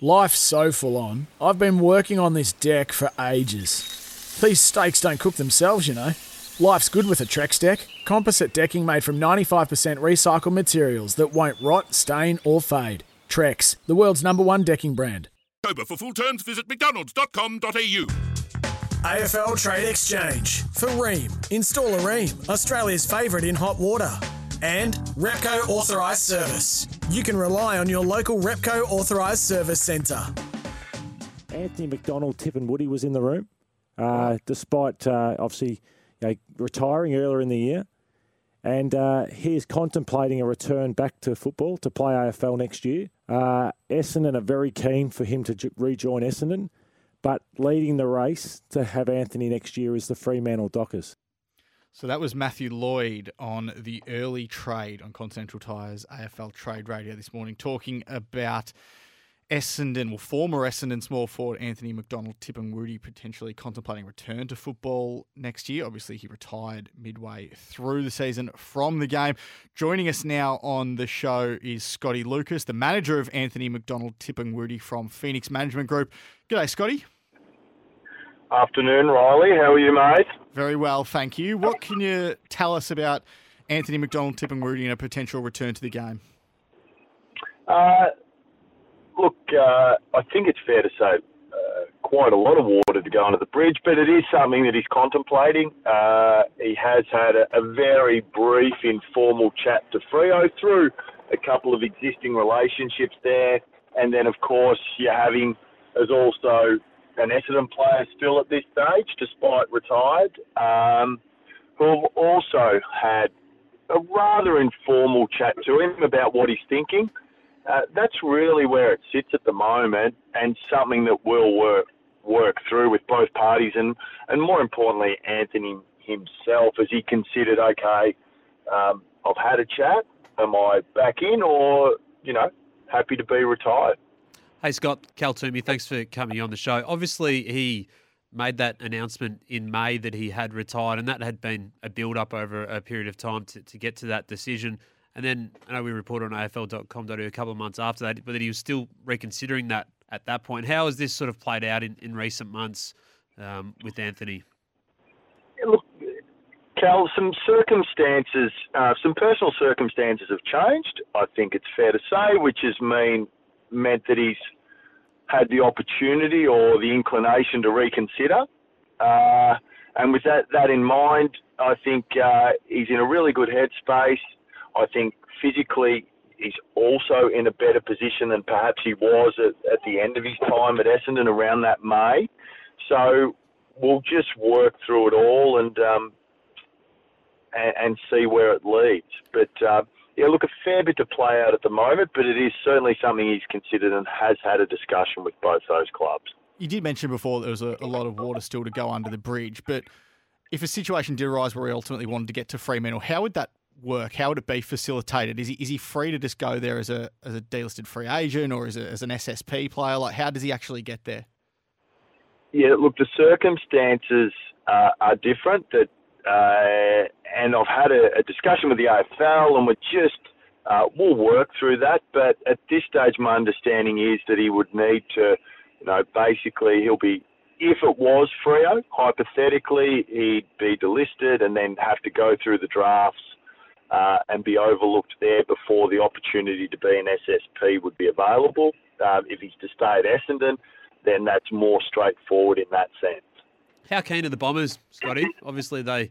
Life's so full on. I've been working on this deck for ages. These steaks don't cook themselves, you know. Life's good with a Trex deck. Composite decking made from 95% recycled materials that won't rot, stain, or fade. Trex, the world's number one decking brand. October. For full terms, visit mcdonalds.com.au. AFL Trade Exchange for Rheem. Install a Rheem, Australia's favourite in hot water. And Repco Authorised Service. You can rely on your local Repco Authorised Service Centre. Anthony McDonald, Tipungwuti was in the room, uh, despite uh, obviously you know, retiring earlier in the year. And uh, he is contemplating a return back to football to play AFL next year. Uh, Essendon are very keen for him to rejoin Essendon, but leading the race to have Anthony next year is the Fremantle Dockers. So that was Matthew Lloyd on the early trade on Continental Tires AFL Trade Radio this morning, talking about Essendon, well, former Essendon small forward Anthony McDonald, Tipungwuti potentially contemplating return to football next year. Obviously, he retired midway through the season from the game. Joining us now on the show is Scotty Lucas, the manager of Anthony McDonald, Tipungwuti from Phoenix Management Group. G'day, Scotty. Afternoon, Riley. How are you, mate? Very well, thank you. What can you tell us about Anthony McDonald, Tipungwuti and a potential return to the game? Uh, look, uh, I think it's fair to say uh, quite a lot of water to go under the bridge, but it is something that he's contemplating. Uh, he has had a, a very brief, informal chat to Freo through a couple of existing relationships there, and then, of course, you're having as also an Essendon player still at this stage, despite retired, um, who have also had a rather informal chat to him about what he's thinking. Uh, that's really where it sits at the moment, and something that will work work through with both parties, and and more importantly, Anthony himself, as he considered, okay, um, I've had a chat. Am I back in, or you know, happy to be retired? Hey, Scott, Cal Toomey, thanks for coming on the show. Obviously, he made that announcement in May that he had retired, and that had been a build up over a period of time to, to get to that decision. And then I know we reported on AFL.com.au a couple of months after that, but that he was still reconsidering that at that point. How has this sort of played out in, in recent months um, with Anthony? Look, Cal, some circumstances, uh, some personal circumstances have changed. I think it's fair to say, which has mean meant that he's had the opportunity or the inclination to reconsider. Uh, and with that that in mind, I think uh, he's in a really good headspace. I think physically he's also in a better position than perhaps he was at, at the end of his time at Essendon around that May. So we'll just work through it all and um, and, and see where it leads. But uh, yeah, look, a fair bit to play out at the moment, but it is certainly something he's considered and has had a discussion with both those clubs. You did mention before there was a, a lot of water still to go under the bridge, but if a situation did arise where he ultimately wanted to get to Fremantle, how would that work? How would it be facilitated? Is he is he free to just go there as a as a delisted free agent or as, a, as an SSP player? Like, how does he actually get there? Yeah, look, the circumstances uh, are different. That uh, and I've had a, a discussion with the AFL, and we're just uh, we'll work through that. But at this stage, my understanding is that he would need to, you know, basically he'll be. If it was Freo, hypothetically, he'd be delisted and then have to go through the drafts uh, and be overlooked there before the opportunity to be an SSP would be available. Uh, if he's to stay at Essendon, then that's more straightforward in that sense. How keen are the Bombers, Scotty? Obviously, they,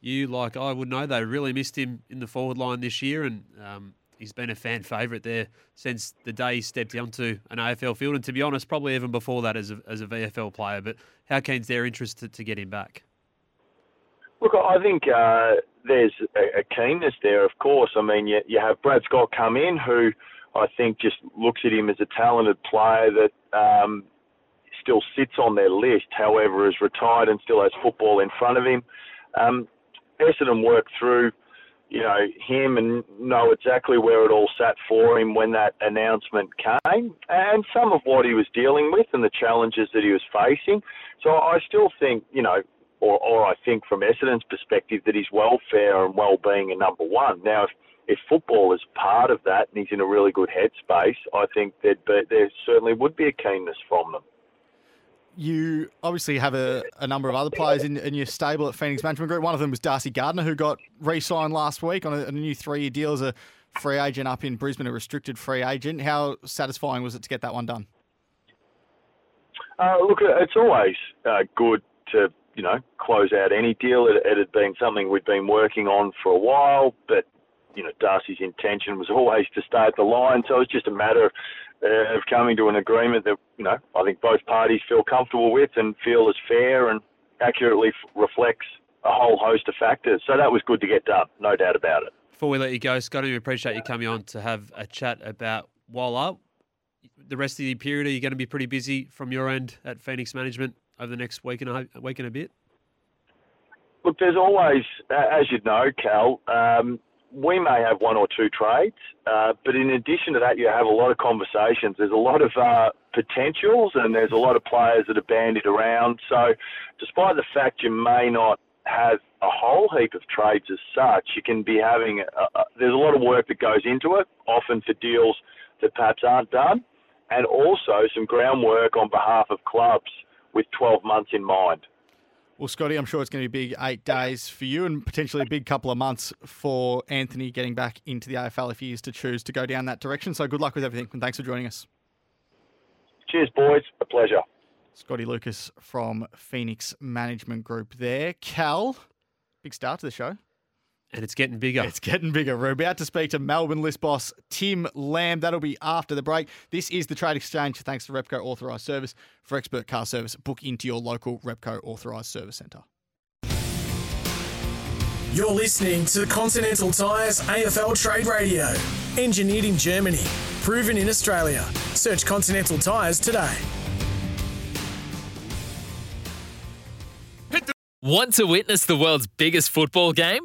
you like I would know, they really missed him in the forward line this year, and um, he's been a fan favourite there since the day he stepped onto an AFL field, and to be honest, probably even before that as a, as a VFL player. But how keen's their interest to, to get him back? Look, I think uh, there's a, keenness there, of course. I mean, you, you have Brad Scott come in, who I think just looks at him as a talented player that um, still sits on their list, however, is retired and still has football in front of him. Um, Essendon worked through, you know, him and know exactly where it all sat for him when that announcement came, and some of what he was dealing with and the challenges that he was facing. So I still think, you know, or, or I think from Essendon's perspective that his welfare and well-being are number one. Now, if, if football is part of that and he's in a really good headspace, I think that there certainly would be a keenness from them. You obviously have a, a number of other players in, in, your stable at Phoenix Management Group. One of them was Darcy Gardner, who got re-signed last week on a, a new three-year deal as a free agent up in Brisbane, a restricted free agent. How satisfying was it to get that one done? Uh, look, it's always uh, good to you know, close out any deal. It, it had been something we'd been working on for a while, but you know, Darcy's intention was always to stay at the line, so it's just a matter of, of coming to an agreement that you know I think both parties feel comfortable with and feel is fair and accurately f- reflects a whole host of factors. So that was good to get done, no doubt about it. Before we let you go, Scott, we appreciate you coming on to have a chat about Waller. The rest of the period, are you going to be pretty busy from your end at Phoenix Management over the next week and a week and a bit? Look, there's always, as you know, Cal, um, we may have one or two trades, uh, but in addition to that, you have a lot of conversations. There's a lot of uh, potentials, and there's a lot of players that are bandied around. So, despite the fact you may not have a whole heap of trades as such, you can be having. A, a, there's a lot of work that goes into it, often for deals that perhaps aren't done, and also some groundwork on behalf of clubs with 12 months in mind. Well, Scotty, I'm sure it's going to be big eight days for you and potentially a big couple of months for Anthony getting back into the AFL if he is to choose to go down that direction. So good luck with everything and thanks for joining us. Cheers, boys. A pleasure. Scotty Lucas from Phoenix Management Group there. Cal, big start to the show. And it's getting bigger. It's getting bigger. We're about to speak to Melbourne list boss Tim Lamb. That'll be after the break. This is the Trade Exchange thanks to Repco Authorised Service. For expert car service, book into your local Repco Authorised Service Centre. You're listening to Continental Tires AFL Trade Radio. Engineered in Germany, proven in Australia. Search Continental Tires today. Want to witness the world's biggest football game?